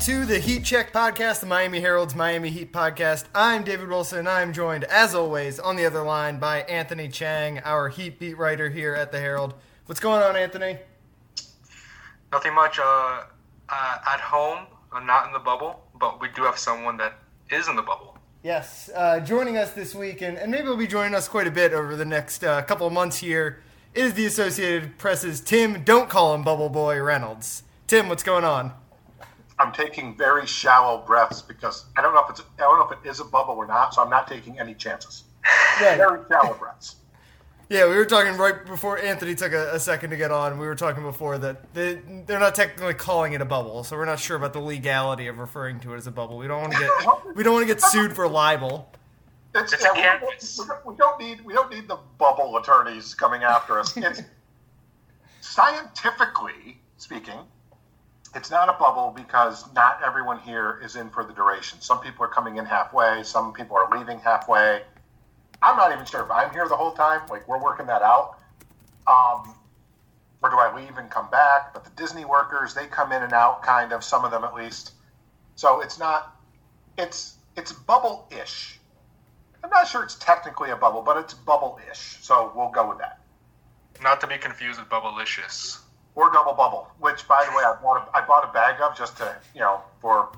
to the Heat Check podcast, the Miami Herald's Miami Heat podcast. I'm David Wilson. And I'm joined, as always, on the other line by Anthony Chiang, our Heat beat writer here at the Herald. What's going on, Anthony? Nothing much. Uh, uh, at home, I'm not in the bubble, but we do have someone that is in the bubble. Yes, uh, joining us this week, and, and maybe will be joining us quite a bit over the next uh, couple of months here, is the Associated Press's Tim, don't call him Bubble Boy Reynolds. Tim, what's going on? I'm taking very shallow breaths because I don't know if it's I don't know if it is a bubble or not, so I'm not taking any chances. Right. Very shallow breaths. Yeah, we were talking right before Anthony took a, a second to get on. We were talking before that they, they're not technically calling it a bubble, so we're not sure about the legality of referring to it as a bubble. We don't want to get we don't want to get sued for libel. It's, It's yeah, a we, don't- we don't need we don't need the bubble attorneys coming after us. It's scientifically speaking, it's not a bubble because not everyone here is in for the duration. Some people are coming in halfway, some people are leaving halfway. I'm not even sure if I'm here the whole time. Like we're working that out. Um, or do I leave and come back? But the Disney workers, they come in and out, kind of, some of them at least. So it's not, it's it's bubble-ish. I'm not sure it's technically a bubble, but it's bubble-ish. So we'll go with that. Not to be confused with Bubblicious. Or double bubble, which by the way, I bought a, I bought a bag of just to you know for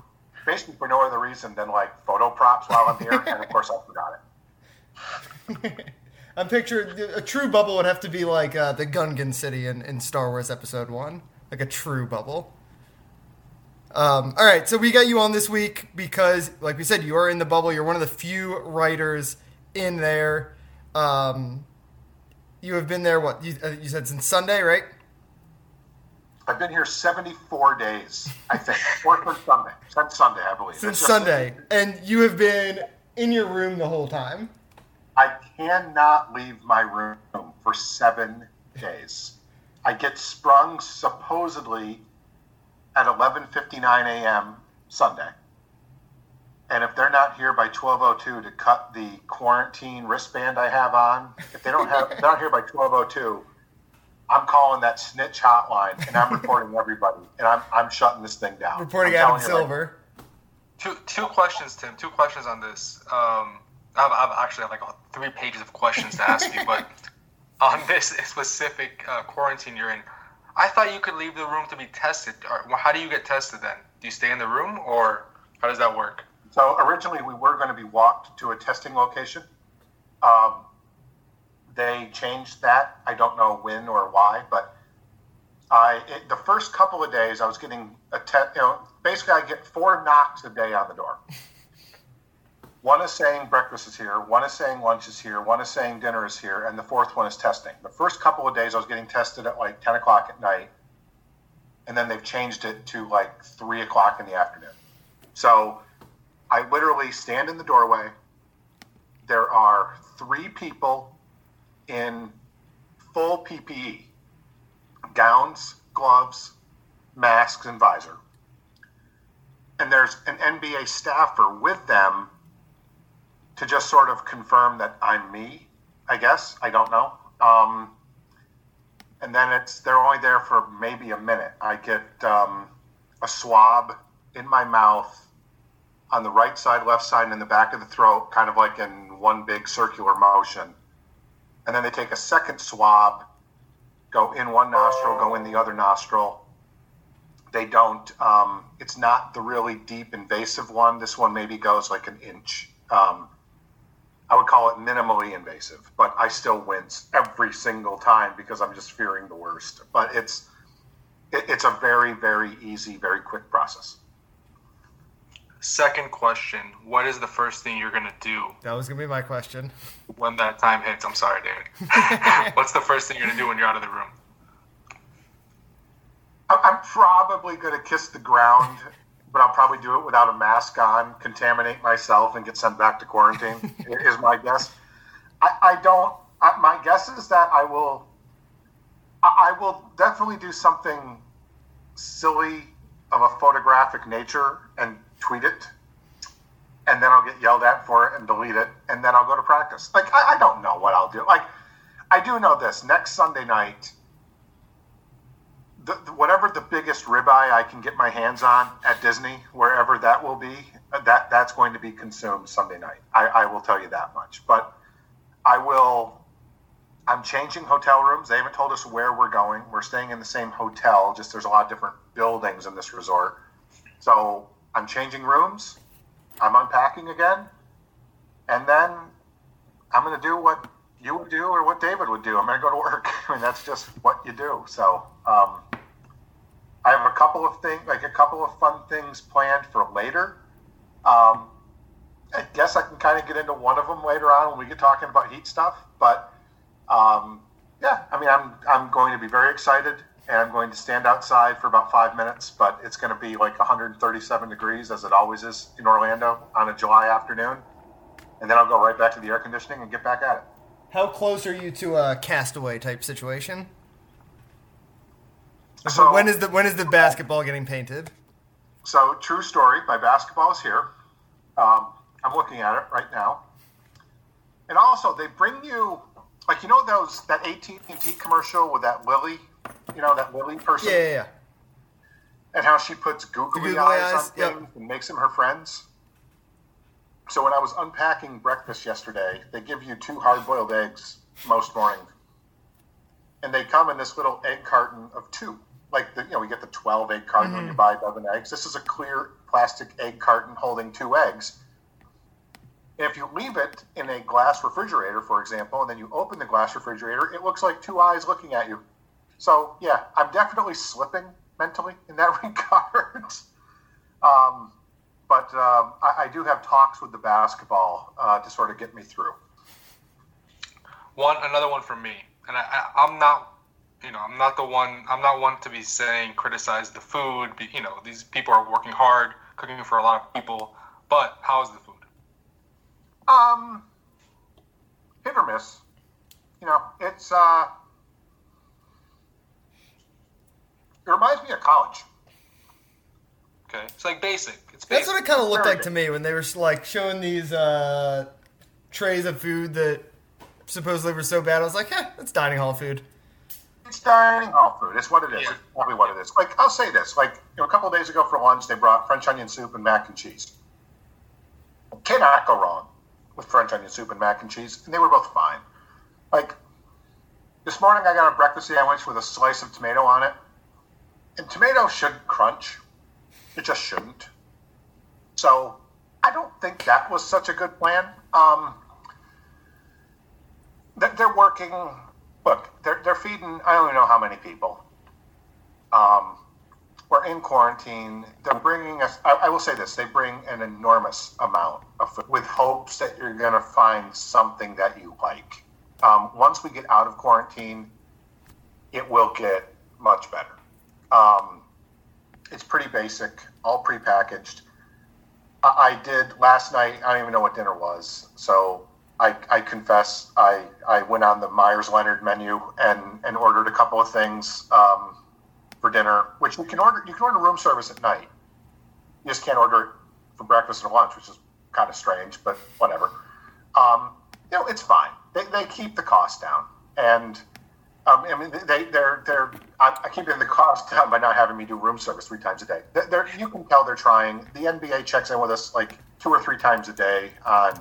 basically for no other reason than like photo props while I'm here, and of course I forgot it. I'm picturing a true bubble would have to be like uh, the Gungan City in, in Star Wars Episode One, like a true bubble. Um, all right, so we got you on this week because, like we said, you are in the bubble. You're one of the few writers in there. Um, you have been there. What you, uh, you said since Sunday, right? I've been here 74 days, I think, or since Sunday, since Sunday, I believe. Since Sunday, and you have been in your room the whole time. I cannot leave my room for seven days. I get sprung supposedly at 11:59 a.m. Sunday, and if they're not here by 12:02 to cut the quarantine wristband I have on, if they don't have, they're not here by 12:02, I'm calling that snitch hotline and I'm reporting everybody, and I'm I'm shutting this thing down. Reporting I'm Adam telling you right Silver. Two two questions, Tim. Two questions on this. Um, I've, I've actually have like three pages of questions to ask you, but on this specific uh, quarantine you're in, I thought you could leave the room to be tested. How do you get tested then? Do you stay in the room, or how does that work? So originally we were going to be walked to a testing location. Um, they changed that. I don't know when or why, but I it, the first couple of days I was getting a te- you know basically I get four knocks a day on the door. One is saying breakfast is here, one is saying lunch is here, one is saying dinner is here, and the fourth one is testing. The first couple of days I was getting tested at like ten o'clock at night, and then they've changed it to like three o'clock in the afternoon. So I literally stand in the doorway. There are three people in full PPE gowns, gloves, masks, and visor. And there's an NBA staffer with them to just sort of confirm that I'm me, I guess. I don't know. Um, and then it's they're only there for maybe a minute. I get um, a swab in my mouth on the right side, left side, and in the back of the throat, kind of like in one big circular motion. And then they take a second swab, go in one nostril, go in the other nostril. They don't, um, it's not the really deep invasive one. This one maybe goes like an inch. Um, I would call it minimally invasive, but I still wince every single time because I'm just fearing the worst. But it's, it, it's a very, very easy, very quick process. Second question: What is the first thing you're gonna do That was gonna be my question. when that time hits? I'm sorry, David. What's the first thing you're gonna do when you're out of the room? I- I'm probably going to kiss the ground, but I'll probably do it without a mask on, contaminate myself, and get sent back to quarantine. is my guess. I, I don't. I, my guess is that I will. I, I will definitely do something silly of a photographic nature and tweet it, and then I'll get yelled at for it and delete it, and then I'll go to practice. Like I, I don't know what I'll do. Like I do know this: next Sunday night the, the, whatever the biggest ribeye I can get my hands on at Disney, wherever that will be, that that's going to be consumed Sunday night. I, I will tell you that much. But I will. I'm changing hotel rooms. They haven't told us where we're going. We're staying in the same hotel. Just there's a lot of different buildings in this resort. So I'm changing rooms. I'm unpacking again, and then I'm going to do what you would do or what David would do. I'm going to go to work. I mean, that's just what you do. So um, I have a couple of things, like a couple of fun things planned for later. Um, I guess I can kind of get into one of them later on when we get talking about heat stuff. But um, yeah, I mean, I'm I'm going to be very excited, and I'm going to stand outside for about five minutes. But it's going to be like 137 degrees, as it always is in Orlando on a July afternoon, and then I'll go right back to the air conditioning and get back at it. How close are you to a castaway type situation? So when is the when is the basketball getting painted? So, true story. My basketball is here. Um, I'm looking at it right now. And also, they bring you, like you know those that AT&T commercial with that Lily, you know that Lily person, Yeah, yeah, yeah. and how she puts googly, googly eyes, eyes, on yep. things and makes them her friends. So when I was unpacking breakfast yesterday, they give you two hard-boiled eggs most mornings, and they come in this little egg carton of two. Like the, you know, we get the twelve egg carton when you mm-hmm. buy a dozen eggs. This is a clear plastic egg carton holding two eggs. And if you leave it in a glass refrigerator, for example, and then you open the glass refrigerator, it looks like two eyes looking at you. So yeah, I'm definitely slipping mentally in that regard. um, but um, I, I do have talks with the basketball uh, to sort of get me through. One another one from me, and I, I, I'm not, you know, I'm not the one. I'm not one to be saying criticize the food. Be, you know, these people are working hard, cooking for a lot of people. But how is the food? Um, hit or miss. You know, it's uh, it reminds me of college. Okay, it's like basic. It's basic. That's what it kind of looked like to me when they were like showing these uh, trays of food that supposedly were so bad. I was like, eh, it's dining hall food. It's dining hall food. It's what it is. Yeah. It's probably what it is. Like I'll say this: like you know, a couple of days ago for lunch, they brought French onion soup and mac and cheese. Cannot go wrong with French onion soup and mac and cheese, and they were both fine. Like this morning, I got a breakfast sandwich with a slice of tomato on it, and tomato shouldn't crunch. It just shouldn't. So I don't think that was such a good plan. Um, they're, they're working. Look, they're, they're feeding. I don't even know how many people. Um, we're in quarantine. They're bringing us. I, I will say this: they bring an enormous amount of food with hopes that you're going to find something that you like. Um, once we get out of quarantine, it will get much better. Um, it's pretty basic, all prepackaged. I, I did last night. I don't even know what dinner was, so I, I confess I, I went on the Meyers Leonard menu and, and ordered a couple of things um, for dinner, which you can order. You can order room service at night. You just can't order it for breakfast and lunch, which is kind of strange, but whatever. Um, you know, it's fine. They, they keep the cost down, and um, I mean, they they're they're I, I keep getting the cost down by not having me do room service three times a day. They're, you can tell they're trying. The NBA checks in with us like two or three times a day on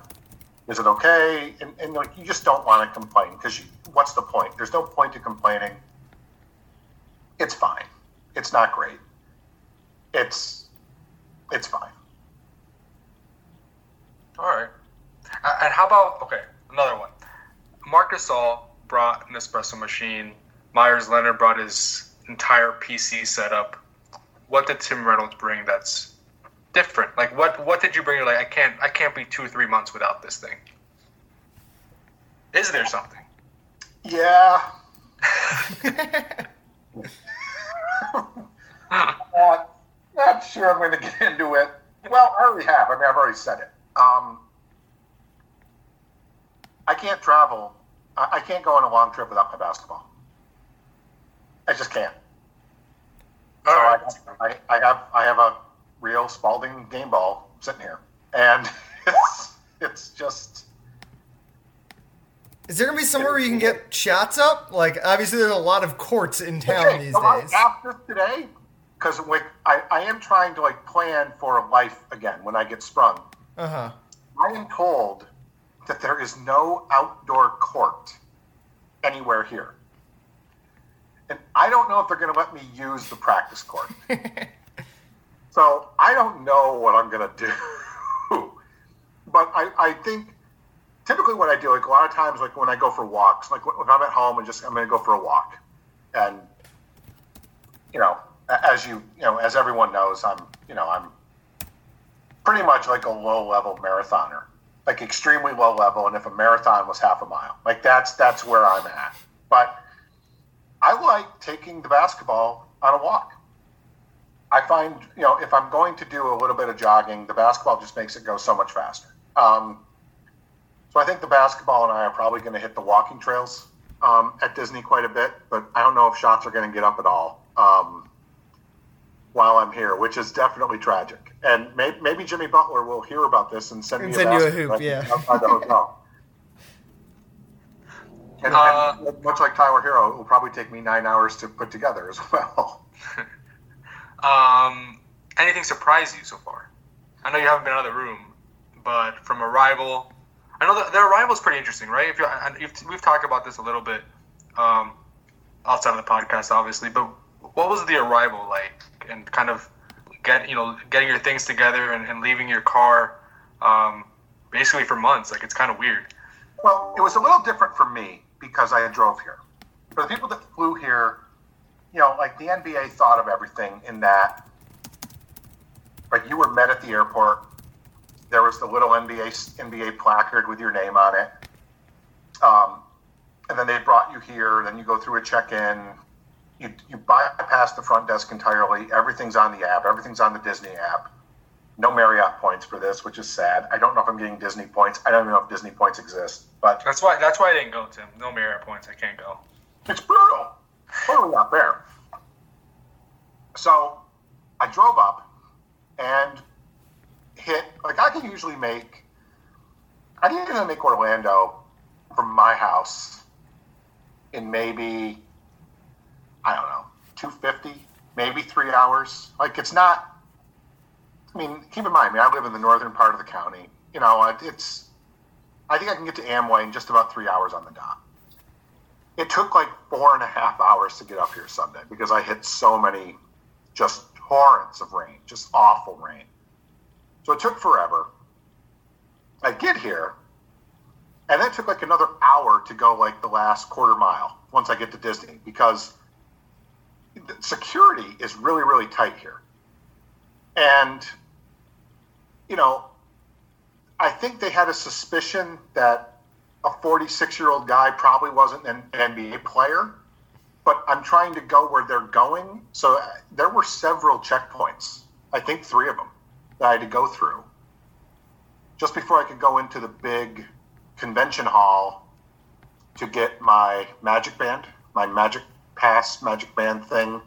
is it okay, and, and like you just don't want to complain because what's the point? There's no point to complaining. It's fine. It's not great. It's it's fine. All right. And how about okay, another one. Marcus All brought an espresso machine. Meyers Leonard brought his entire PC setup. What did Tim Reynolds bring that's different? Like what what did you bring? You're like I can't I can't be two or three months without this thing. Is there something? Yeah. Uh, not sure I'm going to get into it. Well, I already have. I mean, I've already said it. Um, I can't travel. I, I can't go on a long trip without my basketball. I just can't. So All I, right. I, I have I have a real Spalding game ball sitting here, and it's it's just Is there gonna be somewhere where you can get shots up? Like obviously, there's a lot of courts in town Okay, these so days. after today, because like I, I am trying to like plan for life again when I get sprung. Uh huh. I am told that there is no outdoor court anywhere here. And I don't know if they're going to let me use the practice court. so I don't know what I'm going to do. but I, I think typically what I do, like a lot of times, like when I go for walks, like if I'm at home and just I'm going to go for a walk. And, you know, as you, you know, as everyone knows, I'm, you know, I'm pretty much like a low level marathoner, like extremely low level. And if a marathon was half a mile, like that's that's where I'm at. But I like taking the basketball on a walk. I find you know if I'm going to do a little bit of jogging, the basketball just makes it go so much faster. Um, so I think the basketball and I are probably going to hit the walking trails um, at Disney quite a bit, but I don't know if shots are going to get up at all. Um, while I'm here, which is definitely tragic. And may, maybe Jimmy Butler will hear about this and send And me send you a basket hoop, right yeah. outside the hotel. And, Uh, and much like Tyler Herro, it will probably take me nine hours to put together as well. Um, anything surprise you so far? I know you haven't been out of the room, but from Arrival, I know that their Arrival is pretty interesting, right? If you, and you've, we've talked about this a little bit um, outside of the podcast, obviously, but what was the Arrival like, and kind of get you know getting your things together and, and leaving your car, um, basically for months? Like it's kind of weird. Well, it was a little different for me because I drove here. For the people that flew here, you know, like the NBA thought of everything in that, like you were met at the airport. There was the little NBA NBA placard with your name on it, um, and then they brought you here. Then you go through a check-in. You you bypass the front desk entirely. Everything's on the app. Everything's on the Disney app. No Marriott points for this, which is sad. I don't know if I'm getting Disney points. I don't even know if Disney points exist, but That's why that's why I didn't go, Tim. No Marriott points. I can't go. it's brutal. Totally not fair. So I drove up and hit, like, I can usually make, I can usually make Orlando from my house in maybe, I don't know, 250, maybe three hours. Like, it's not, I mean, keep in mind, I, mean, I live in the northern part of the county. You know, it's, I think I can get to Amway in just about three hours on the dot it took like four and a half hours to get up here Sunday because I hit so many just torrents of rain, just awful rain. So it took forever. I get here, and then it took like another hour to go like the last quarter mile once I get to Disney because security is really, really tight here. And, you know, I think they had a suspicion that a 46 year old guy probably wasn't an, NBA player, but I'm trying to go where they're going. So uh, there were several checkpoints, I think three of them, that I had to go through just before I could go into the big convention hall to get my magic band, my magic pass, magic band thing,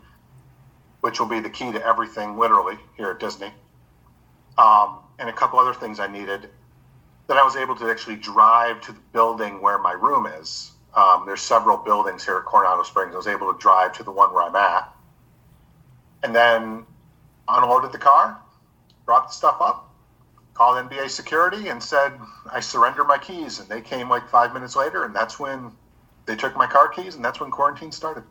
which will be the key to everything, literally, here at Disney, um, and a couple other things I needed that I was able to actually drive to the building where my room is. Um, there's several buildings here at Coronado Springs. I was able to drive to the one where I'm at, and then unloaded the car, brought the stuff up, called NBA security, and said I surrender my keys. And they came like five minutes later, and that's when they took my car keys, and that's when quarantine started.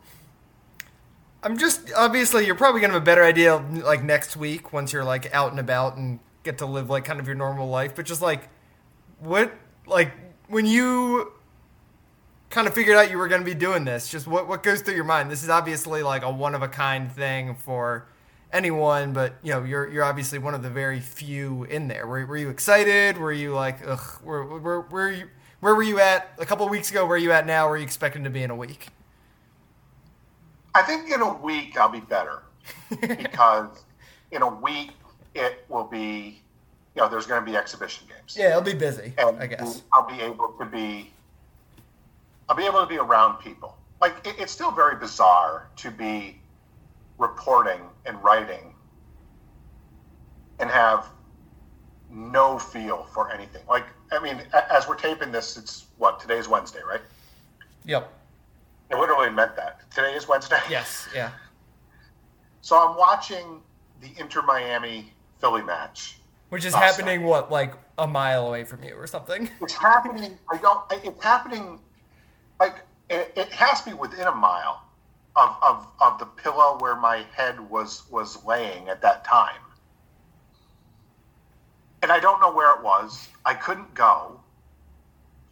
I'm just obviously you're probably gonna have a better idea like next week once you're like out and about and get to live like kind of your normal life. But just like what like when you kind of figured out you were gonna be doing this, just what what goes through your mind? This is obviously like a one of a kind thing for anyone, but you know you're you're obviously one of the very few in there. Were, were you excited? Were you like ugh? Where where where you where were you at a couple of weeks ago? Where are you at now? Where are you expecting to be in a week? I think in a week I'll be better because in a week it will be, you know, there's going to be exhibition games. Yeah, it'll be busy, and I guess. I'll be able to be, I'll be able to be around people. Like it, it's still very bizarre to be reporting and writing and have no feel for anything. Like, I mean, as we're taping this, it's what today's Wednesday, right? Yep. It literally meant that today is Wednesday. Yes. Yeah. So I'm watching the Inter Miami Philly match, which is happening what like a mile away from you or something. It's happening. I don't. It's happening. Like it, it has to be within a mile of, of of the pillow where my head was was laying at that time and I don't know where it was. I couldn't go.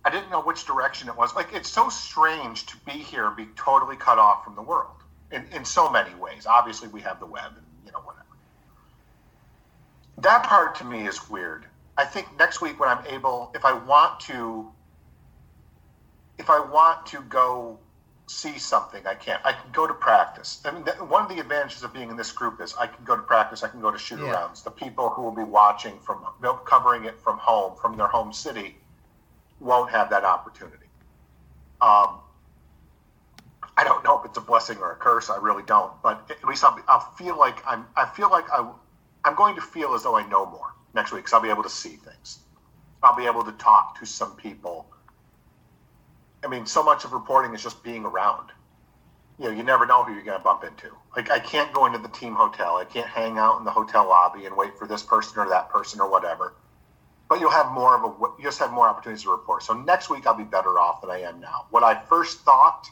I didn't know which direction it was. Like it's so strange to be here be totally cut off from the world in, in so many ways. Obviously, we have the web and you know whatever. That part to me is weird. I think next week when I'm able, if I want to, if I want to go see something. I can't. I can go to practice. I mean, one of the advantages of being in this group is I can go to practice. I can go to shoot yeah. arounds. The people who will be watching from covering it from home, from their home city, won't have that opportunity. Um, I don't know if it's a blessing or a curse. I really don't. But at least I'll, I'll feel like I'm. I feel like I, I'm going to feel as though I know more next week because I'll be able to see things. I'll be able to talk to some people I mean, so much of reporting is just being around. You know, you never know who you're going to bump into. Like, I can't go into the team hotel. I can't hang out in the hotel lobby and wait for this person or that person or whatever. But you'll have more of a, you just have more opportunities to report. So next week I'll be better off than I am now. What I first thought,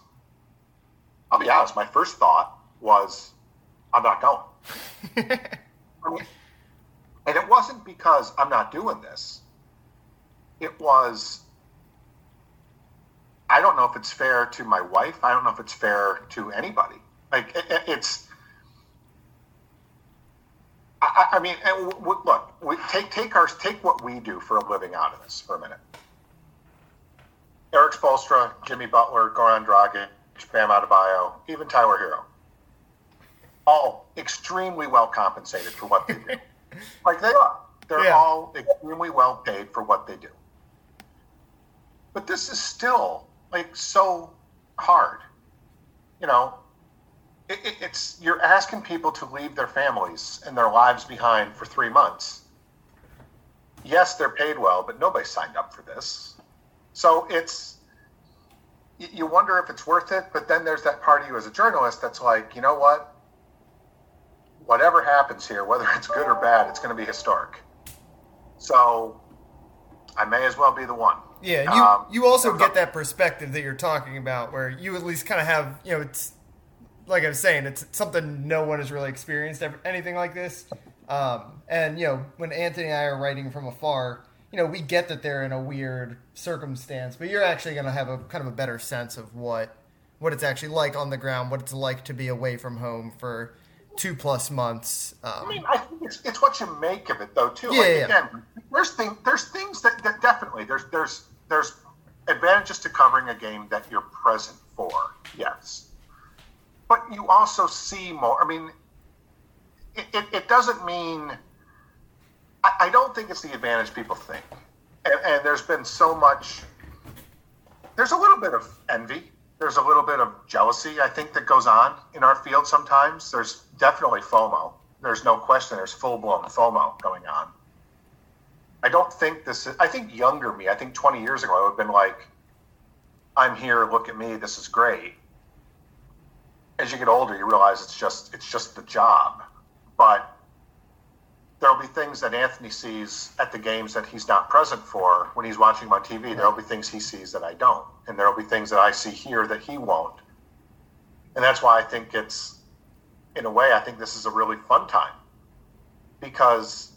I'll be honest, my first thought was, I'm not going. I mean, and it wasn't because I'm not doing this. It was I don't know if it's fair to my wife. I don't know if it's fair to anybody. Like it, it's. I, I mean, look. We take take our take what we do for a living out of this for a minute. Erik Spoelstra, Jimmy Butler, Goran Dragic, Bam Adebayo, even Tyler Herro, all extremely well compensated for what they do. like they are. They're yeah. all extremely well paid for what they do. But this is still like so hard. You know, it, it, it's you're asking people to leave their families and their lives behind for three months. Yes, they're paid well, but nobody signed up for this. So it's you wonder if it's worth it, but then there's that part of you as a journalist that's like, you know what? Whatever happens here, whether it's good or bad, it's going to be historic. So I may as well be the one. Yeah, you um, you also get that perspective that you're talking about, where you at least kind of have you know it's like I was saying, it's something no one has really experienced ever, anything like this. Um, and you know when Anthony and I are writing from afar, you know we get that they're in a weird circumstance, but you're actually going to have a kind of a better sense of what what it's actually like on the ground, what it's like to be away from home for two plus months. Um, I mean, I think it's, it's what you make of it, though, too. Yeah, like, yeah. Again, there's thing, there's things that, that definitely there's there's there's advantages to covering a game that you're present for. Yes, but you also see more. I mean, it, it, it doesn't mean. I, I, don't think it's the advantage people think, and, and there's been so much. There's a little bit of envy there's a little bit of jealousy, I think, that goes on in our field sometimes. There's definitely FOMO. There's no question there's full blown FOMO going on. I don't think this is, I think younger me, I think 20 years ago, I would have been like, I'm here, look at me, this is great. As you get older, you realize it's just, it's just the job. But there'll be things that Anthony sees at the games that he's not present for when he's watching on TV. There'll be things he sees that I don't, and there'll be things that I see here that he won't. And that's why I think it's, in a way, I think this is a really fun time because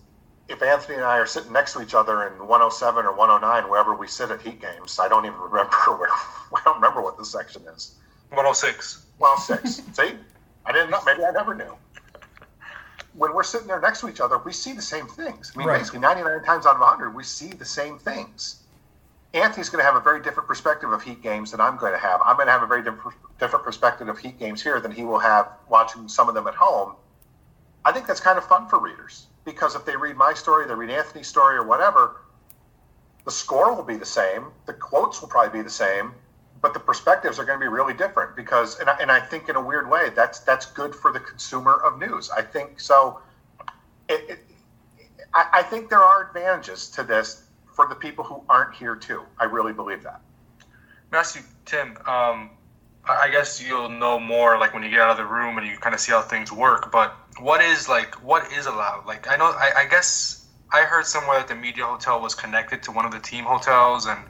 if Anthony and I are sitting next to each other in 107 or 109, wherever we sit at Heat games, I don't even remember where. I don't remember what the section is. 106. 106. See, I didn't know. Maybe I never knew when we're sitting there next to each other, we see the same things. I mean, right. basically, 99 times out of 100, we see the same things. Anthony's going to have a very different perspective of Heat games than I'm going to have. I'm going to have a very different, different perspective of Heat games here than he will have watching some of them at home. I think that's kind of fun for readers because if they read my story, they read Anthony's story, or whatever, the score will be the same, the quotes will probably be the same, but the perspectives are going to be really different because, and I, and I think in a weird way, that's that's good for the consumer of news. I think so. It, it, I, I think there are advantages to this for the people who aren't here too. I really believe that. Matthew, Tim, um, I guess you'll know more like when you get out of the room and you kind of see how things work. But what is like what is allowed? Like I know I, I guess I heard somewhere that the media hotel was connected to one of the team hotels, and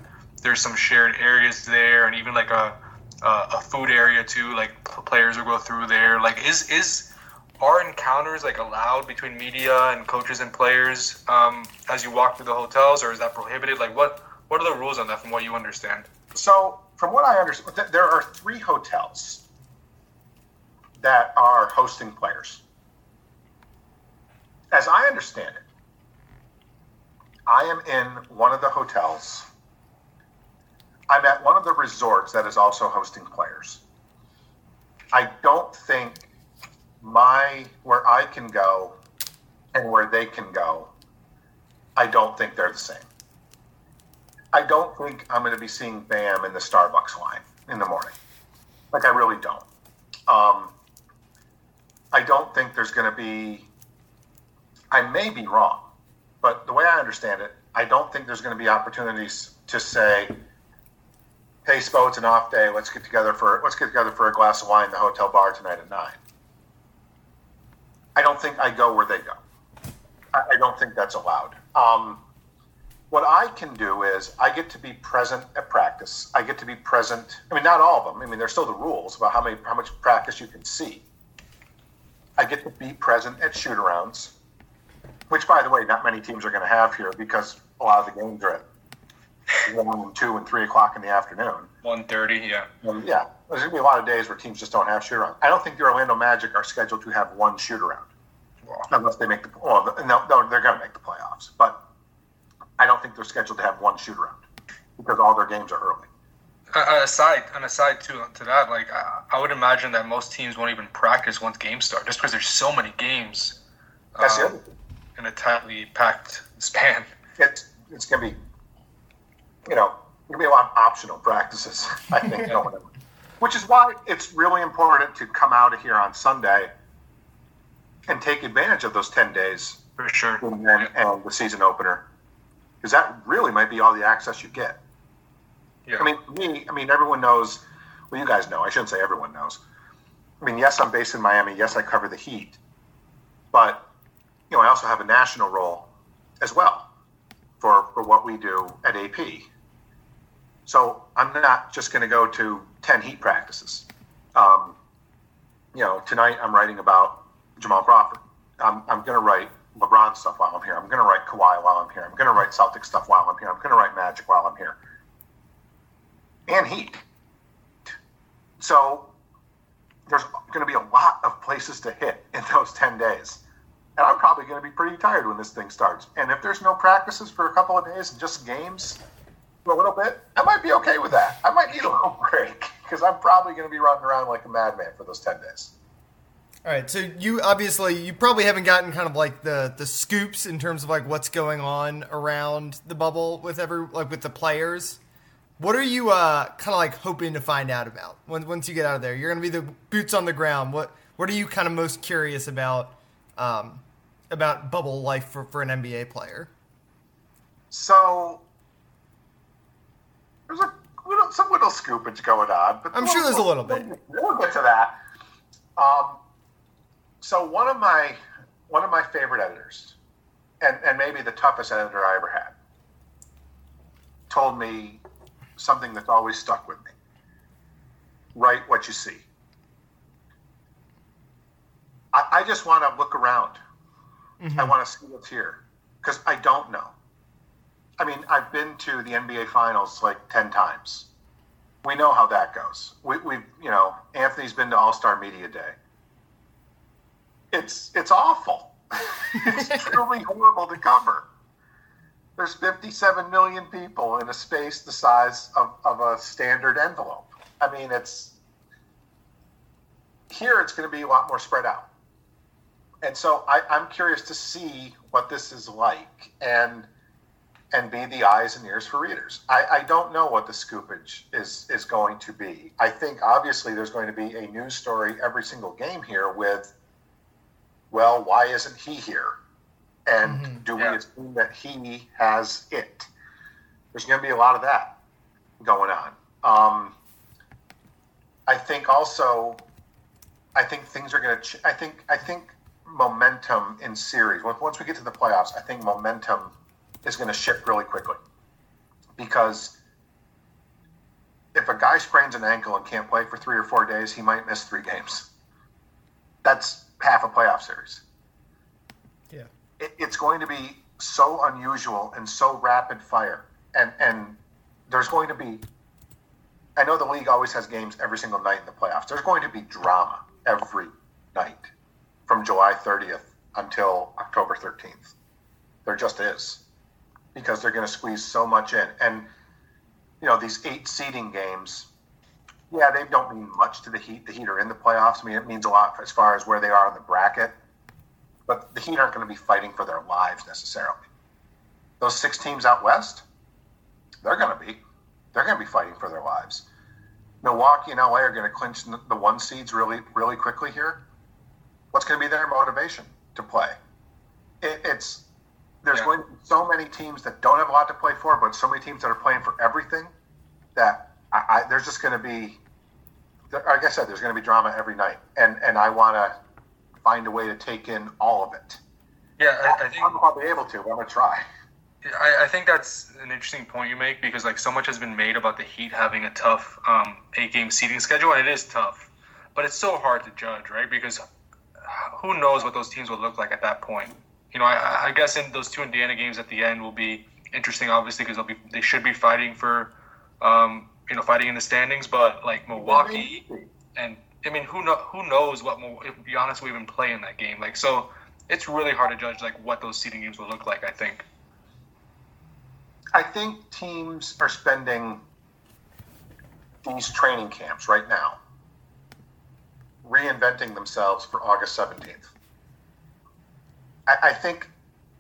there's some shared areas there, and even like a a, a food area too. Like players will go through there. Like is is are encounters like allowed between media and coaches and players um, as you walk through the hotels, or is that prohibited? Like what what are the rules on that from what you understand? So from what I understand, there are three hotels that are hosting players. As I understand it, I am in one of the hotels. I'm at one of the resorts that is also hosting players. I don't think my where I can go and where they can go, I don't think they're the same. I don't think I'm going to be seeing Bam in the Starbucks line in the morning. Like I really don't. Um, I don't think there's going to be. I may be wrong, but the way I understand it, I don't think there's going to be opportunities to say, "Hey, Spo, it's an off day. Let's get together for let's get together for a glass of wine in the hotel bar tonight at nine. I don't think I go where they go. I, I don't think that's allowed. Um, what I can do is I get to be present at practice. I get to be present. I mean, not all of them. I mean, there's still the rules about how many how much practice you can see. I get to be present at shootarounds, which, by the way, not many teams are going to have here because a lot of the games are at one and two and three o'clock in the afternoon. One thirty, yeah. Um, yeah, there's going to be a lot of days where teams just don't have shootarounds. I don't think the Orlando Magic are scheduled to have one shootaround Wow. unless they make the well, no, no they're going to make the playoffs, but I don't think they're scheduled to have one shoot around because all their games are early. Uh, aside, an aside to to that, like I, I would imagine that most teams won't even practice once games start, just because there's so many games That's the um, other thing. In a tightly packed span. It's it's going to be, you know, going to be a lot of optional practices. I think, which is why it's really important to come out of here on Sunday and take advantage of those ten days For sure. and, and, and the season opener, because that really might be all the access you get. Yeah. I mean, me, I mean, everyone knows. Well, you guys know. I shouldn't say everyone knows. I mean, yes, I'm based in Miami. Yes, I cover the Heat, but you know, I also have a national role as well for for what we do at AP. So I'm not just going to go to ten Heat practices. Um, you know, tonight I'm writing about Jamal Crawford. I'm, I'm going to write LeBron stuff while I'm here. I'm going to write Kawhi while I'm here. I'm going to write Celtic stuff while I'm here. I'm going to write Magic while I'm here. And Heat. So there's going to be a lot of places to hit in those 10 days. And I'm probably going to be pretty tired when this thing starts. And if there's no practices for a couple of days and just games for a little bit, I might be okay with that. I might need a little break because I'm probably going to be running around like a madman for those 10 days. All right, so you obviously you probably haven't gotten kind of like the the scoops in terms of like what's going on around the bubble with every like with the players. What are you uh kind of like hoping to find out about once you get out of there? You're gonna be the boots on the ground. What what are you kind of most curious about um about bubble life for, for an NBA player? So there's a little, some little scoopage going on, but I'm sure there's a little bit. We'll get to that. Um, so one of my one of my favorite editors, and and maybe the toughest editor I ever had, told me something that's always stuck with me. Write what you see. I, I just want to look around. Mm-hmm. I want to see what's here because I don't know. I mean, I've been to the NBA Finals like ten times. We know how that goes. We, we've, you know, Anthony's been to All Star Media Day. It's it's awful. it's truly horrible to cover. There's 57 million people in a space the size of, of a standard envelope. I mean, it's here. It's going to be a lot more spread out and so I, I'm curious to see what this is like and and be the eyes and ears for readers. I, I don't know what the scoopage is is going to be. I think obviously there's going to be a news story every single game here with, well, why isn't he here? And mm-hmm. do we yeah. assume that he has it? There's going to be a lot of that going on. Um, I think also, I think things are going to. Ch- I think I think momentum in series. Once we get to the playoffs, I think momentum is going to shift really quickly because if a guy sprains an ankle and can't play for three or four days, he might miss three games. That's half a playoff series. Yeah, it, it's going to be so unusual and so rapid fire, and and there's going to be. I know the league always has games every single night in the playoffs. There's going to be drama every night from July 30th until October 13th. There just is because they're going to squeeze so much in. And, you know, these eight seeding games, yeah, they don't mean much to the Heat. The Heat are in the playoffs. I mean, it means a lot as far as where they are in the bracket. But the Heat aren't going to be fighting for their lives necessarily. Those six teams out west, they're going to be. They're going to be fighting for their lives. Milwaukee and LA are going to clinch the one seeds really, really quickly here what's going to be their motivation to play? It, it's there's yeah. going to be so many teams that don't have a lot to play for, but so many teams that are playing for everything that I, I, there's just going to be, like I said, there's going to be drama every night, and and I want to find a way to take in all of it. Yeah, I, I think I'll be able to. But I'm going to try. I, I, think that's an interesting point you make because like so much has been made about the Heat having a tough um, eight game seeding schedule, and it is tough, but it's so hard to judge, right? Because who knows what those teams will look like at that point. You know, I, I guess in those two Indiana games at the end will be interesting, obviously, because they'll be they should be fighting for, um, you know, fighting in the standings. But like Milwaukee, and I mean, who know who knows what? If be honest, we even play in that game. Like, so it's really hard to judge like what those seeding games will look like. I think. I think teams are spending these training camps right now reinventing themselves for August 17th. I, I think,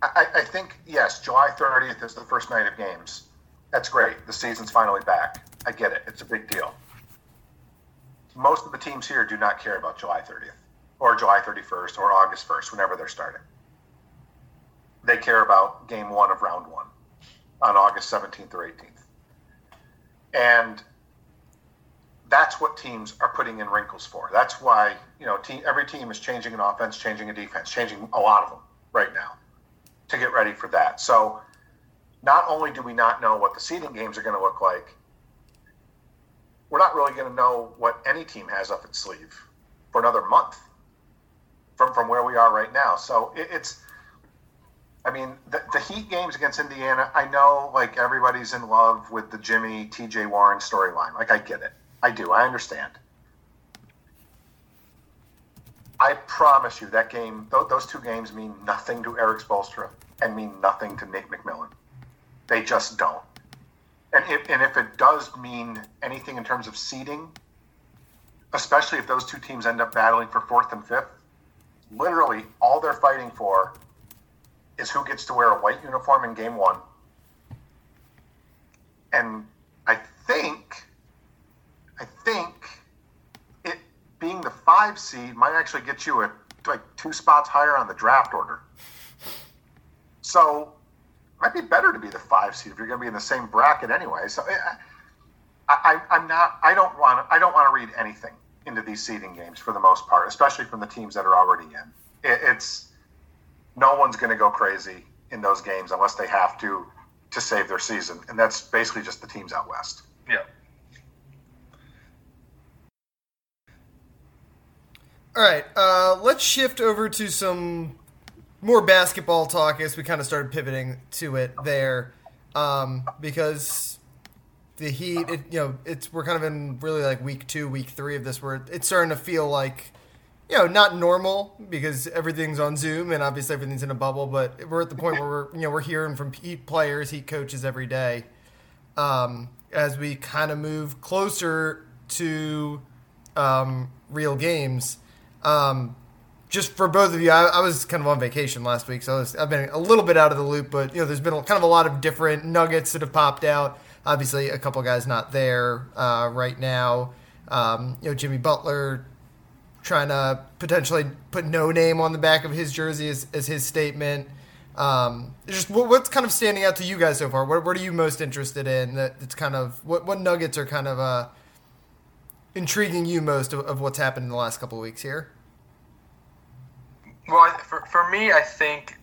I, I, think, yes, July 30th is the first night of games. That's great. The season's finally back. I get it. It's a big deal. Most of the teams here do not care about July 30th or July 31st or August 1st, whenever they're starting. They care about game one of round one on August 17th or 18th. And that's what teams are putting in wrinkles for. That's why you know team, every team is changing an offense, changing a defense, changing a lot of them right now to get ready for that. So not only do we not know what the seeding games are going to look like, we're not really going to know what any team has up its sleeve for another month from from where we are right now. So it, it's. I mean, the, the Heat games against Indiana, I know like everybody's in love with the Jimmy TJ Warren storyline. Like, I get it. I do. I understand. I promise you that game, th- those two games mean nothing to Erik Spoelstra and mean nothing to Nate McMillan. They just don't. And if, and if it does mean anything in terms of seeding, especially if those two teams end up battling for fourth and fifth, literally all they're fighting for is who gets to wear a white uniform in game one. And I think think it being the five seed might actually get you a like two spots higher on the draft order. So it might be better to be the five seed if you're going to be in the same bracket anyway. So eh, I, I, I'm not. I don't want. I don't want to read anything into these seeding games for the most part, especially from the teams that are already in. It, it's no one's going to go crazy in those games unless they have to to save their season, and that's basically just the teams out west. Yeah. All right, uh, let's shift over to some more basketball talk as we kind of started pivoting to it there, um, because the Heat, it, you know, it's we're kind of in really like week two, week three of this, where it's starting to feel like, you know, not normal because everything's on Zoom and obviously everything's in a bubble, but we're at the point where we're, you know, we're hearing from Heat players, Heat coaches every day, um, as we kind of move closer to um, real games um, just for both of you, I, I, was kind of on vacation last week, so I was, I've been a little bit out of the loop. But you know, there's been a, kind of a lot of different nuggets that have popped out. Obviously, a couple guys not there uh, right now. Um, you know, Jimmy Butler trying to potentially put no name on the back of his jersey as, as his statement. Um, just what, what's kind of standing out to you guys so far? What, what are you most interested in? That it's kind of what what nuggets are kind of uh, intriguing you most of, of what's happened in the last couple of weeks here? Well, for, for me, I think,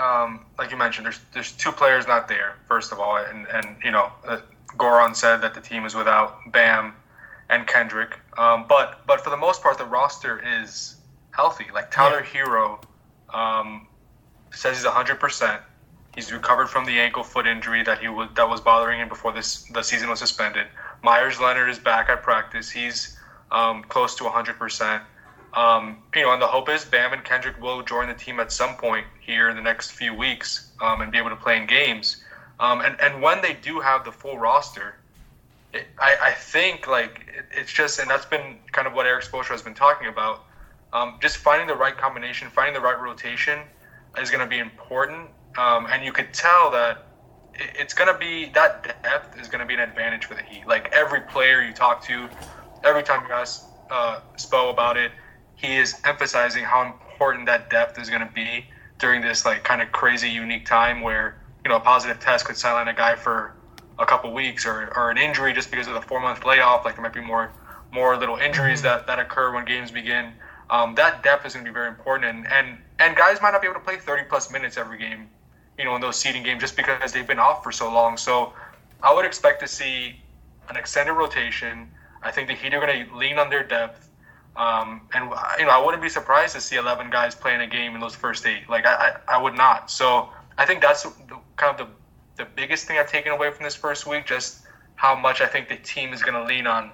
um, like you mentioned, there's there's two players not there. First of all, and and you know, uh, Goran said that the team is without Bam and Kendrick. Um, but but for the most part, the roster is healthy. Like Tyler yeah. Herro um, says he's 100. percent He's recovered from the ankle foot injury that he was that was bothering him before this the season was suspended. Meyers Leonard is back at practice. He's um, close to 100 percent. Um, you know, and the hope is Bam and Kendrick will join the team at some point here in the next few weeks um, and be able to play in games. Um, and and when they do have the full roster, it, I, I think like it, it's just and that's been kind of what Erik Spoelstra has been talking about. Um, just finding the right combination, finding the right rotation is going to be important. Um, and you could tell that it's going to be that depth is going to be an advantage for the Heat. Like every player you talk to, every time you ask uh, Spo about it he is emphasizing how important that depth is going to be during this like kind of crazy unique time where you know a positive test could silence a guy for a couple weeks or, or an injury just because of the four month layoff like there might be more more little injuries that, that occur when games begin um, that depth is going to be very important and, and and guys might not be able to play 30 plus minutes every game you know in those seeding games just because they've been off for so long so i would expect to see an extended rotation i think the heat are going to lean on their depth um, and you know, I wouldn't be surprised to see 11 guys playing a game in those first eight. Like I, I, I would not. So I think that's kind of the, the biggest thing I've taken away from this first week. Just how much I think the team is going to lean on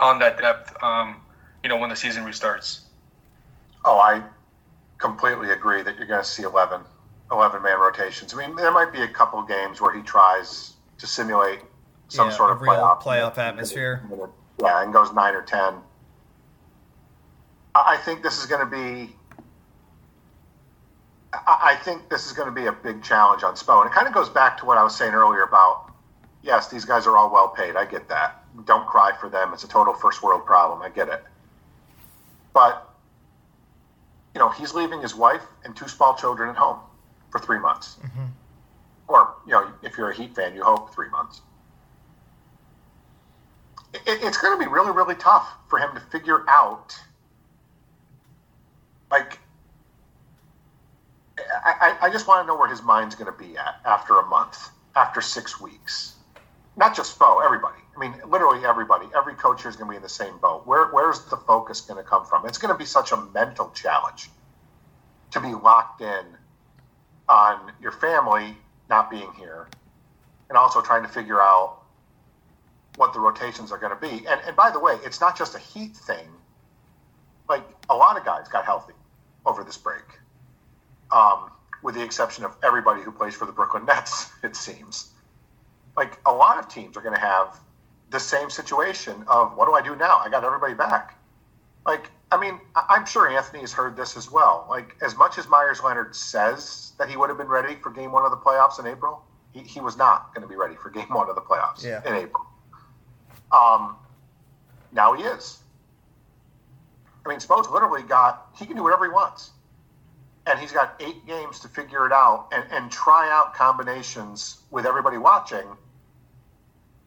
on that depth. Um, you know, when the season restarts. Oh, I completely agree that you're going to see 11, 11 man rotations. I mean, there might be a couple games where he tries to simulate some yeah, sort of playoff, playoff atmosphere. Yeah, and goes nine or ten. I think this is going to be. I think this is going to be a big challenge on Spo, and it kind of goes back to what I was saying earlier about. Yes, these guys are all well paid. I get that. Don't cry for them. It's a total first world problem. I get it. But you know, he's leaving his wife and two small children at home for three months. Mm-hmm. Or, you know, if you're a Heat fan, you hope three months. It, it's going to be really, really tough for him to figure out like I, I just want to know where his mind's going to be at after a month, after six weeks. Not just Spo, everybody. I mean, literally everybody. Every coach here is going to be in the same boat. Where, where's the focus going to come from? It's going to be such a mental challenge to be locked in on your family not being here and also trying to figure out what the rotations are going to be. And, and by the way, it's not just a heat thing like a lot of guys got healthy over this break, um, with the exception of everybody who plays for the Brooklyn Nets. It seems like a lot of teams are going to have the same situation of what do I do now? I got everybody back. Like, I mean, I'm sure Anthony has heard this as well. Like, as much as Meyers Leonard says that he would have been ready for game one of the playoffs in April, he, he was not going to be ready for game one of the playoffs yeah. in April. Um, now he is. I mean, Spo's literally got he can do whatever he wants, and he's got eight games to figure it out and, and try out combinations with everybody watching,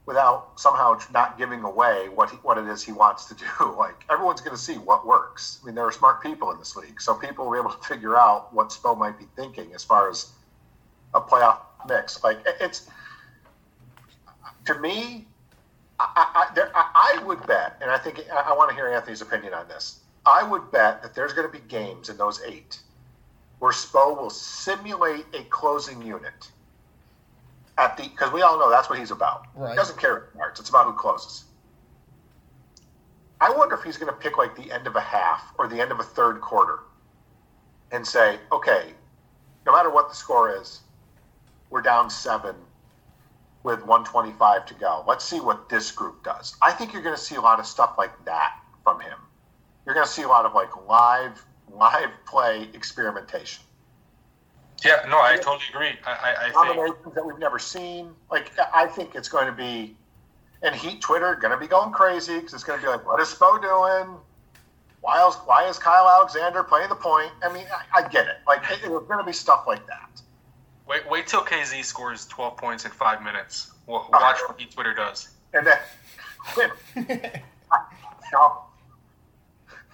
without somehow not giving away what he, what it is he wants to do. Like everyone's going to see what works. I mean, there are smart people in this league, so people will be able to figure out what Spo might be thinking as far as a playoff mix. Like it's to me, I, I, there, I, would bet, and I think I want to hear Anthony's opinion on this. I would bet that there's going to be games in those eight where Spo will simulate a closing unit at the because we all know that's what he's about. Right. He doesn't care parts; it's about who closes. I wonder if he's going to pick like the end of a half or the end of a third quarter and say, okay, no matter what the score is, we're down seven with 125 to go. Let's see what this group does. I think you're going to see a lot of stuff like that from him you're going to see a lot of like live live play experimentation. Yeah, no, I totally agree. I, I, I combinations think... that we've never seen. Like, I think it's going to be, and Heat Twitter going to be going crazy because it's going to be like, what is Spo doing? Why is why is Kyle Alexander playing the point? I mean, I, I get it. Like it, it was going to be stuff like that. Wait, wait till KZ scores 12 points in five minutes. Wa- uh-huh. Watch what Heat Twitter does. And then now,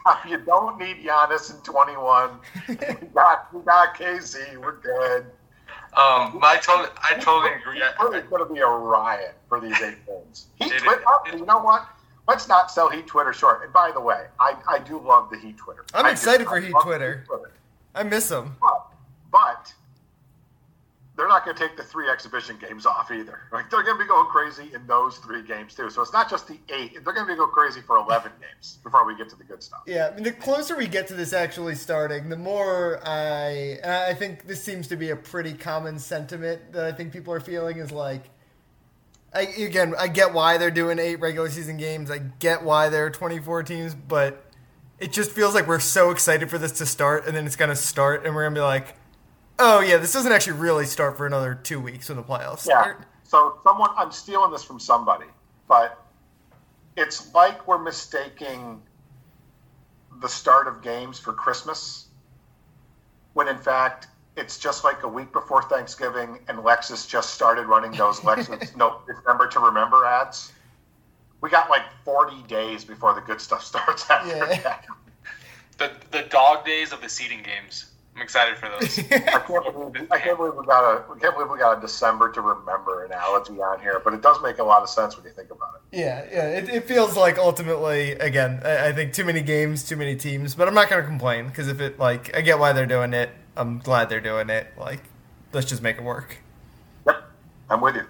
you don't need Giannis in 21. We got, we got KZ. We're good. Um, but I totally, I totally agree. I- It's going to be a riot for these eight wins. Heat It- Twitter. it- you know what? Let's not sell Heat Twitter short. And by the way, I, I do love the Heat Twitter. I'm I excited do. for I Heat love Twitter. I miss them. But, but they're not going to take the three exhibition games off either. Like they're going to be going crazy in those three games too. So it's not just the eight; they're going to be going crazy for eleven games before we get to the good stuff. Yeah, I mean, the closer we get to this actually starting, the more I I think this seems to be a pretty common sentiment that I think people are feeling is like, I, again, I get why they're doing eight regular season games. I get why there are 24 teams, but it just feels like we're so excited for this to start, and then it's going to start, and we're going to be like, oh yeah, this doesn't actually really start for another two weeks when the playoffs Yeah. start. So someone, I'm stealing this from somebody, but it's like we're mistaking the start of games for Christmas, when in fact it's just like a week before Thanksgiving, and Lexus just started running those Lexus no December to remember ads. We got like 40 days before the good stuff starts after Yeah. that. The the dog days of the seeding games. I'm excited for those. I can't believe I can't believe we got a we can't believe we got a December to remember analogy on here, but it does make a lot of sense when you think about it. Yeah, yeah. It, it feels like ultimately, again, I, I think too many games, too many teams. But I'm not going to complain because if it like, I get why they're doing it. I'm glad they're doing it. Like, let's just make it work. Yep, I'm with you.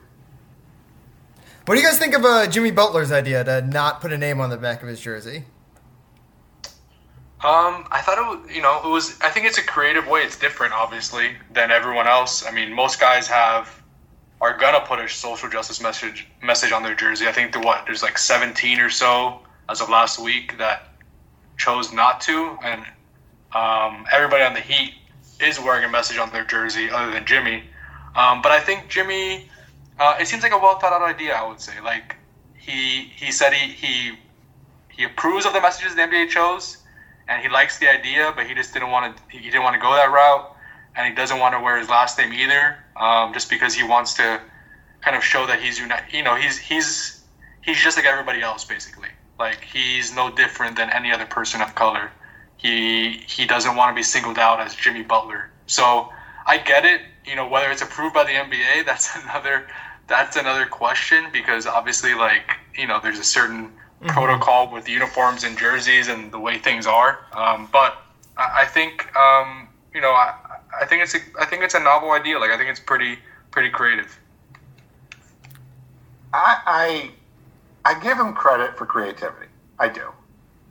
What do you guys think of uh, Jimmy Butler's idea to not put a name on the back of his jersey? Um, I thought it was, you know, it was. I think it's a creative way. It's different, obviously, than everyone else. I mean, most guys have are gonna put a social justice message message on their jersey. I think the what there's like 17 or so as of last week that chose not to, and um, everybody on the Heat is wearing a message on their jersey, other than Jimmy. Um, but I think Jimmy, uh, it seems like a well thought out idea. I would say, like he he said he he he approves of the messages the NBA chose and he likes the idea, but he just didn't want to. He didn't want to go that route, and he doesn't want to wear his last name either, um, just because he wants to kind of show that he's uni- You know, he's he's he's just like everybody else, basically. Like he's no different than any other person of color. He he doesn't want to be singled out as Jimmy Butler. So I get it. You know, whether it's approved by the NBA, that's another that's another question because obviously, like you know, there's a certain protocol with uniforms and jerseys and the way things are. Um, but I, I think um, you know, I, I think it's a, I think it's a novel idea. Like I think it's pretty pretty creative. I, I I give him credit for creativity. I do.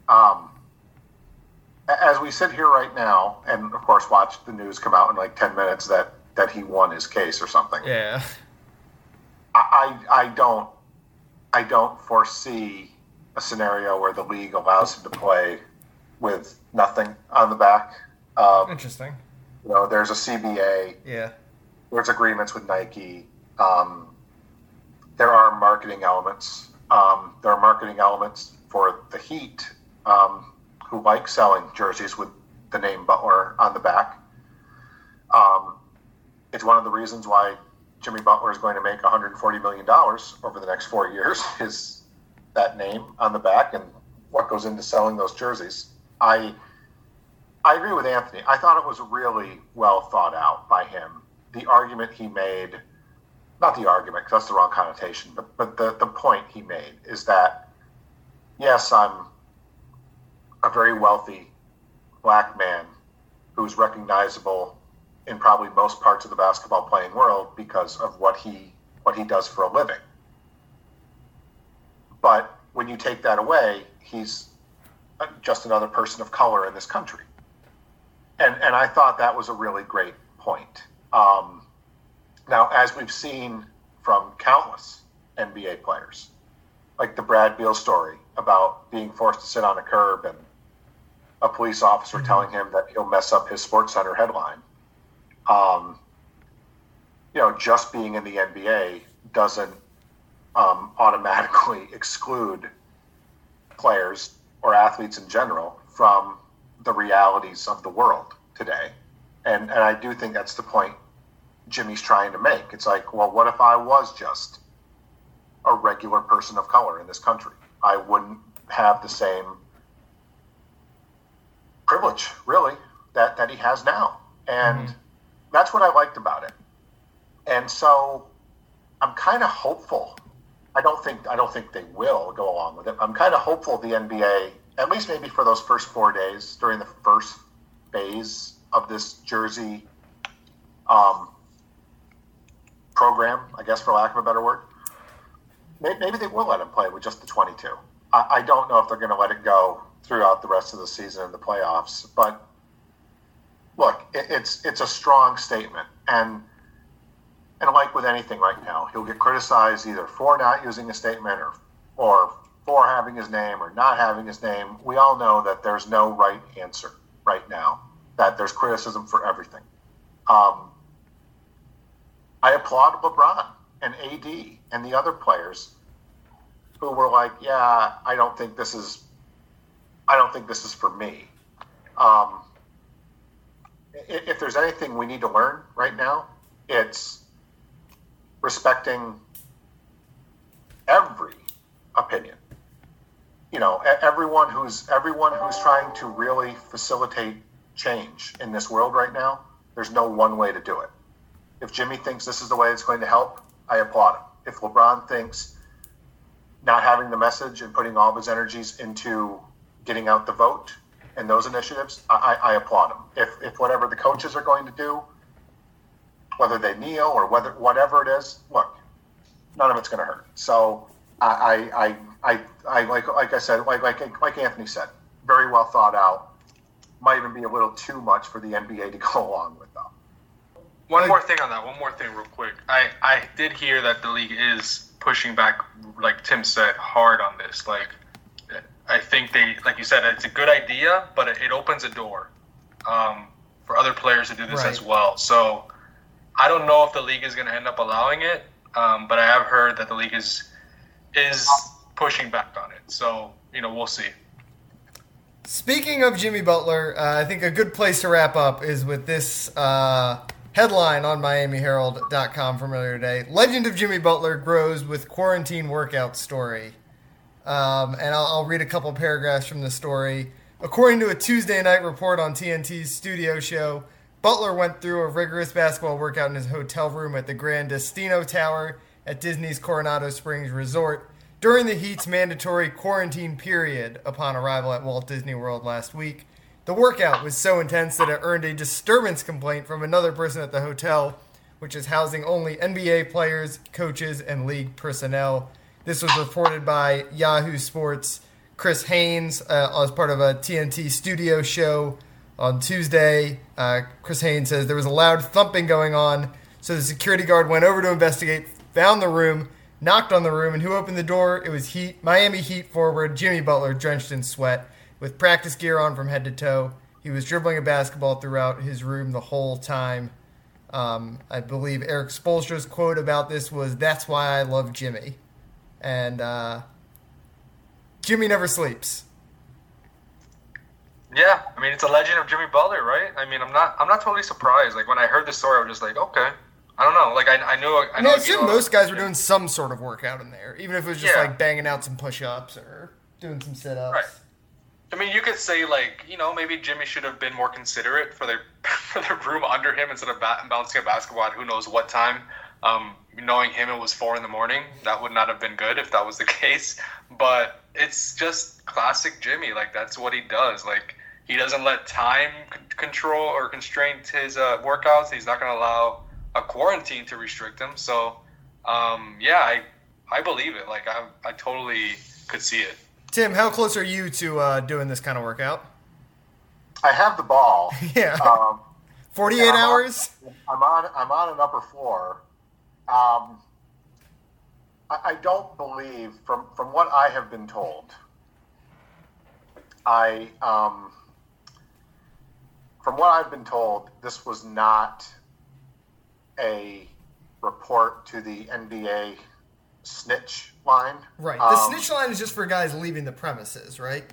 Um, as we sit here right now, and of course, watch the news come out in like ten minutes that that he won his case or something. Yeah. I, I I don't I don't foresee a scenario where the league allows him to play with nothing on the back. Um, Interesting. you know, there's a CBA. Yeah. there's agreements with Nike. Um, there are marketing elements. Um, there are marketing elements for the Heat, um, who like selling jerseys with the name Butler on the back. Um, it's one of the reasons why Jimmy Butler is going to make 140 million dollars over the next four years. Is that name on the back and what goes into selling those jerseys? I I agree with Anthony. I thought it was really well thought out by him. The argument he made, not the argument, because that's the wrong connotation, but, but the, the point he made is that, yes, I'm a very wealthy black man who's recognizable in probably most parts of the basketball playing world because of what he what he does for a living. When you take that away, he's uh, just another person of color in this country and and I thought that was a really great point. Um, now, as we've seen from countless NBA players, like the Brad Beal story about being forced to sit on a curb and a police officer telling him that he'll mess up his Sports Center headline. Um, you know, just being in the NBA doesn't um, automatically exclude players or athletes in general from the realities of the world today. And, and I do think that's the point Jimmy's trying to make. It's like, well, what if I was just a regular person of color in this country? I wouldn't have the same privilege, really, that, that he has now. And mm-hmm. that's what I liked about it. And so I'm kind of hopeful. I don't think I don't think they will go along with it. I'm kind of hopeful the NBA, at least maybe for those first four days during the first phase of this jersey um, program, I guess for lack of a better word, maybe they will let him play with just the 22. I, I don't know if they're going to let it go throughout the rest of the season and the playoffs, but look, it, it's it's a strong statement, and and like with anything right now, he'll get criticized either for not using a statement or or for having his name or not having his name. We all know that there's no right answer right now. That there's criticism for everything. Um, I applaud LeBron and AD and the other players who were like, "Yeah, I don't think this is, I don't think this is for me." Um, if there's anything we need to learn right now, it's respecting every opinion. You know, everyone who's everyone who's trying to really facilitate change in this world right now. There's no one way to do it. If Jimmy thinks this is the way it's going to help, I applaud him. If LeBron thinks not having the message and putting all of his energies into getting out the vote and those initiatives, I, I applaud him. If, if whatever the coaches are going to do, whether they kneel or whether whatever it is, look, none of it's going to hurt. So I, I, I, I, like like I said, like like like Anthony said, very well thought out. Might even be a little too much for the NBA to go along with, though. One more thing on that. One more thing, real quick. I I did hear that the league is pushing back, like Tim said, hard on this. Like I think they, like you said, it's a good idea, but it, it opens a door um, for other players to do this right. as well. So I don't know if the league is going to end up allowing it, um, but I have heard that the league is is pushing back on it. So you know, we'll see. Speaking of Jimmy Butler, uh, I think a good place to wrap up is with this uh, headline on MiamiHerald.com from earlier today. Legend of Jimmy Butler grows with quarantine workout story. Um, and I'll, I'll, read a couple paragraphs from the story. According to a Tuesday night report on TNT's studio show, Butler went through a rigorous basketball workout in his hotel room at the Gran Destino Tower at Disney's Coronado Springs Resort during the Heat's mandatory quarantine period upon arrival at Walt Disney World last week. The workout was so intense that it earned a disturbance complaint from another person at the hotel, which is housing only NBA players, coaches, and league personnel. This was reported by Yahoo Sports. Chris Haynes, uh, as part of a TNT studio show on Tuesday, uh, Chris Haynes says there was a loud thumping going on, so the security guard went over to investigate, found the room, knocked on the room, and who opened the door? It was Heat, Miami Heat forward Jimmy Butler, drenched in sweat, with practice gear on from head to toe. He was dribbling a basketball throughout his room the whole time. Um, I believe Erik Spoelstra's quote about this was, "That's why I love Jimmy." and uh, Jimmy never sleeps. Yeah, I mean it's a legend of Jimmy Butler, right? I mean, I'm not, I'm not totally surprised. Like when I heard the story, I was just like, okay, I don't know. Like I, I knew, I, know. I assume most guys were doing some sort of workout in there, even if it was just yeah. like banging out some push-ups or doing some sit-ups. Right. I mean, you could say like, you know, maybe Jimmy should have been more considerate for the for the room under him instead of ba- bouncing a basketball at who knows what time. Um, knowing him, it was four in the morning. That would not have been good if that was the case. But it's just classic Jimmy. Like that's what he does. Like he doesn't let time control or constrain his uh, workouts. He's not going to allow a quarantine to restrict him. So um, yeah, I I believe it. Like I I totally could see it. Tim, how close are you to uh, doing this kind of workout? I have the ball. yeah. Um, Forty-eight hours. On, I'm on. I'm on an upper floor um, I, I don't believe, from from what I have been told, I um, from what I've been told, this was not a report to the NBA snitch line. Right. The um, snitch line is just for guys leaving the premises, right?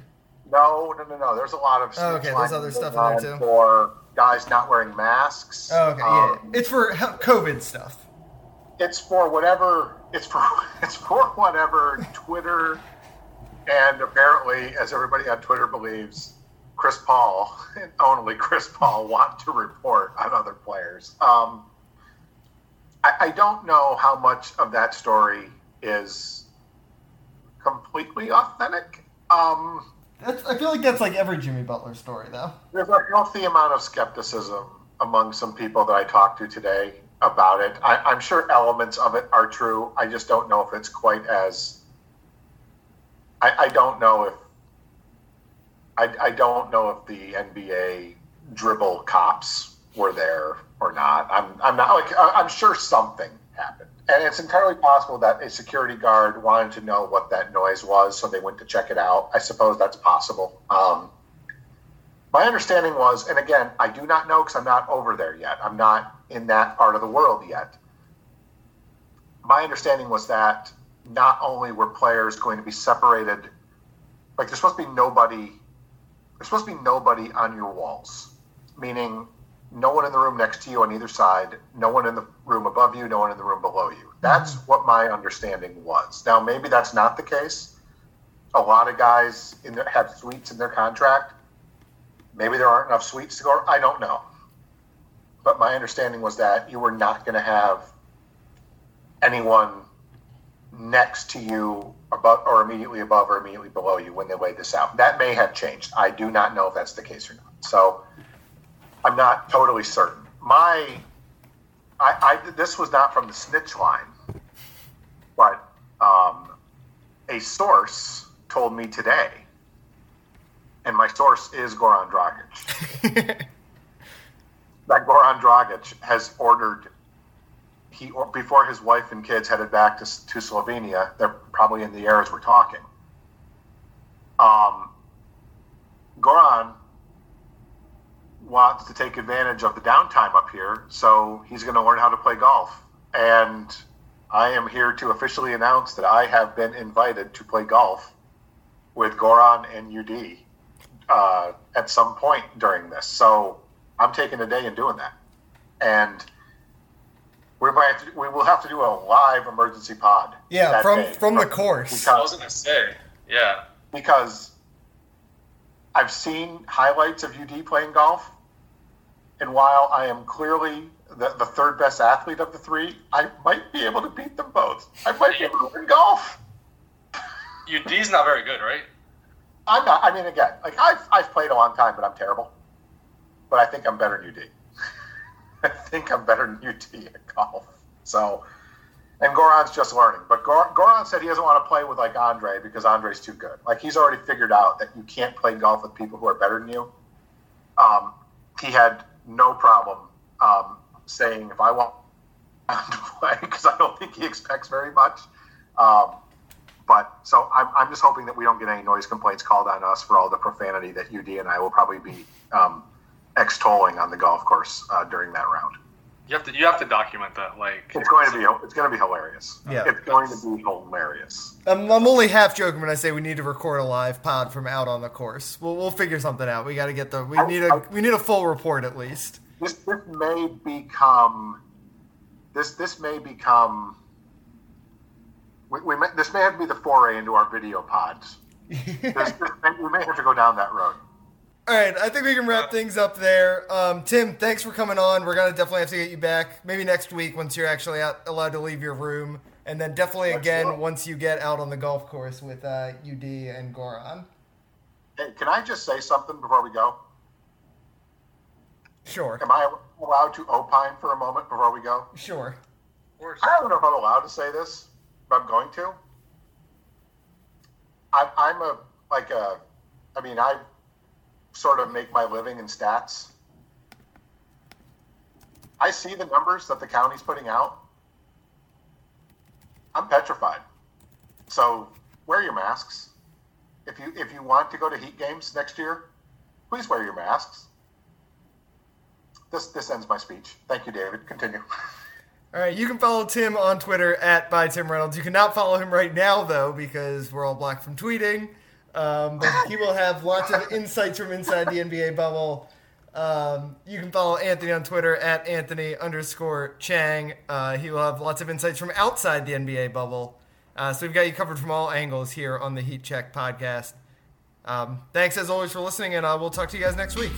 No, no, no, no. There's a lot of Oh, okay, there's other stuff in there, too. for guys not wearing masks. Oh, okay, Um, yeah. It's for COVID stuff. it's for whatever it's for it's for whatever Twitter and apparently, as everybody on Twitter believes, Chris Paul and only Chris Paul want to report on other players. Um, I, I don't know how much of that story is completely authentic. Um, I feel like that's like every Jimmy Butler story, though. there's a healthy amount of skepticism among some people that I talked to today about it. I, I'm sure elements of it are true. I just don't know if it's quite as. I, I don't know if. I, I don't know if the NBA dribble cops were there or not. I'm, I'm not like I'm sure something happened, and it's entirely possible that a security guard wanted to know what that noise was, so they went to check it out. I suppose that's possible. Um, my understanding was, and again, I do not know because I'm not over there yet. I'm not in that part of the world yet. My understanding was that not only were players going to be separated, like there's supposed to be nobody, there's supposed to be nobody on your walls, meaning no one in the room next to you on either side, no one in the room above you, no one in the room below you. That's mm-hmm. what my understanding was. Now, maybe that's not the case. A lot of guys in their, have suites in their contract Maybe there aren't enough suites to go. I don't know. But my understanding was that you were not going to have anyone next to you above or immediately above or immediately below you when they laid this out. That may have changed. I do not know if that's the case or not. So I'm not totally certain. My, I, I this was not from the snitch line, but um, a source told me today and my source is Goran Dragic. that Goran Dragic has ordered he or before his wife and kids headed back to, to Slovenia. They're probably in the air as we're talking. Um, Goran wants to take advantage of the downtime up here, so he's going to learn how to play golf. And I am here to officially announce that I have been invited to play golf with Goran and UD uh, at some point during this. So I'm taking a day and doing that. And we might have to, we will have to do a live emergency pod. Yeah, that from from the course. Because, I Because, was gonna say, yeah. because I've seen highlights of UD playing golf, and while I am clearly the, the third best athlete of the three, I might be able to beat them both. I might be able to win golf. UD's not very good, right? I'm not. I mean, again, like I've I've played a long time, but I'm terrible. But I think I'm better than UD. I think I'm better than UD at golf. So, and Goran's just learning. But Gor- Goran said he doesn't want to play with like Andre because Andre's too good. Like he's already figured out that you can't play golf with people who are better than you. Um, he had no problem um, saying if I want to play because I don't think he expects very much. Um, but so I'm, I'm just hoping that we don't get any noise complaints called on us for all the profanity that UD and I will probably be um, extolling on the golf course uh, during that round. You have to you have to document that. Like It's going to be it's going to be hilarious. Yeah. it's going to be hilarious. I'm, I'm only half joking when I say we need to record a live pod from out on the course. We'll we'll figure something out. We got to get the we need a we need a full report at least. This this may become this this may become we, we may, this may have to be the foray into our video pods. This, this may, we may have to go down that road. All right, I think we can wrap things up there. Um, Tim, thanks for coming on. We're gonna definitely have to get you back maybe next week once you're actually out, allowed to leave your room, and then definitely again Excellent. once you get out on the golf course with uh, UD and Goran. Hey, can I just say something before we go? Sure, Am I allowed to opine for a moment before we go? sure. of course. I don't know if I'm allowed to say this, but I'm going to. I'm, I'm a like a, I mean, I sort of make my living in stats. I see the numbers that the county's putting out. I'm petrified. So wear your masks. If you if you want to go to heat games next year, please wear your masks. This this ends my speech. Thank you, David. Continue. All right, you can follow Tim on Twitter at by Tim Reynolds. You cannot follow him right now though because we're all blocked from tweeting. Um, but he will have lots of insights from inside the NBA bubble. Um, you can follow Anthony on Twitter at Anthony underscore Chiang. Uh, he will have lots of insights from outside the NBA bubble. Uh, so we've got you covered from all angles here on the Heat Check podcast. Um, thanks as always for listening, and uh, we'll talk to you guys next week.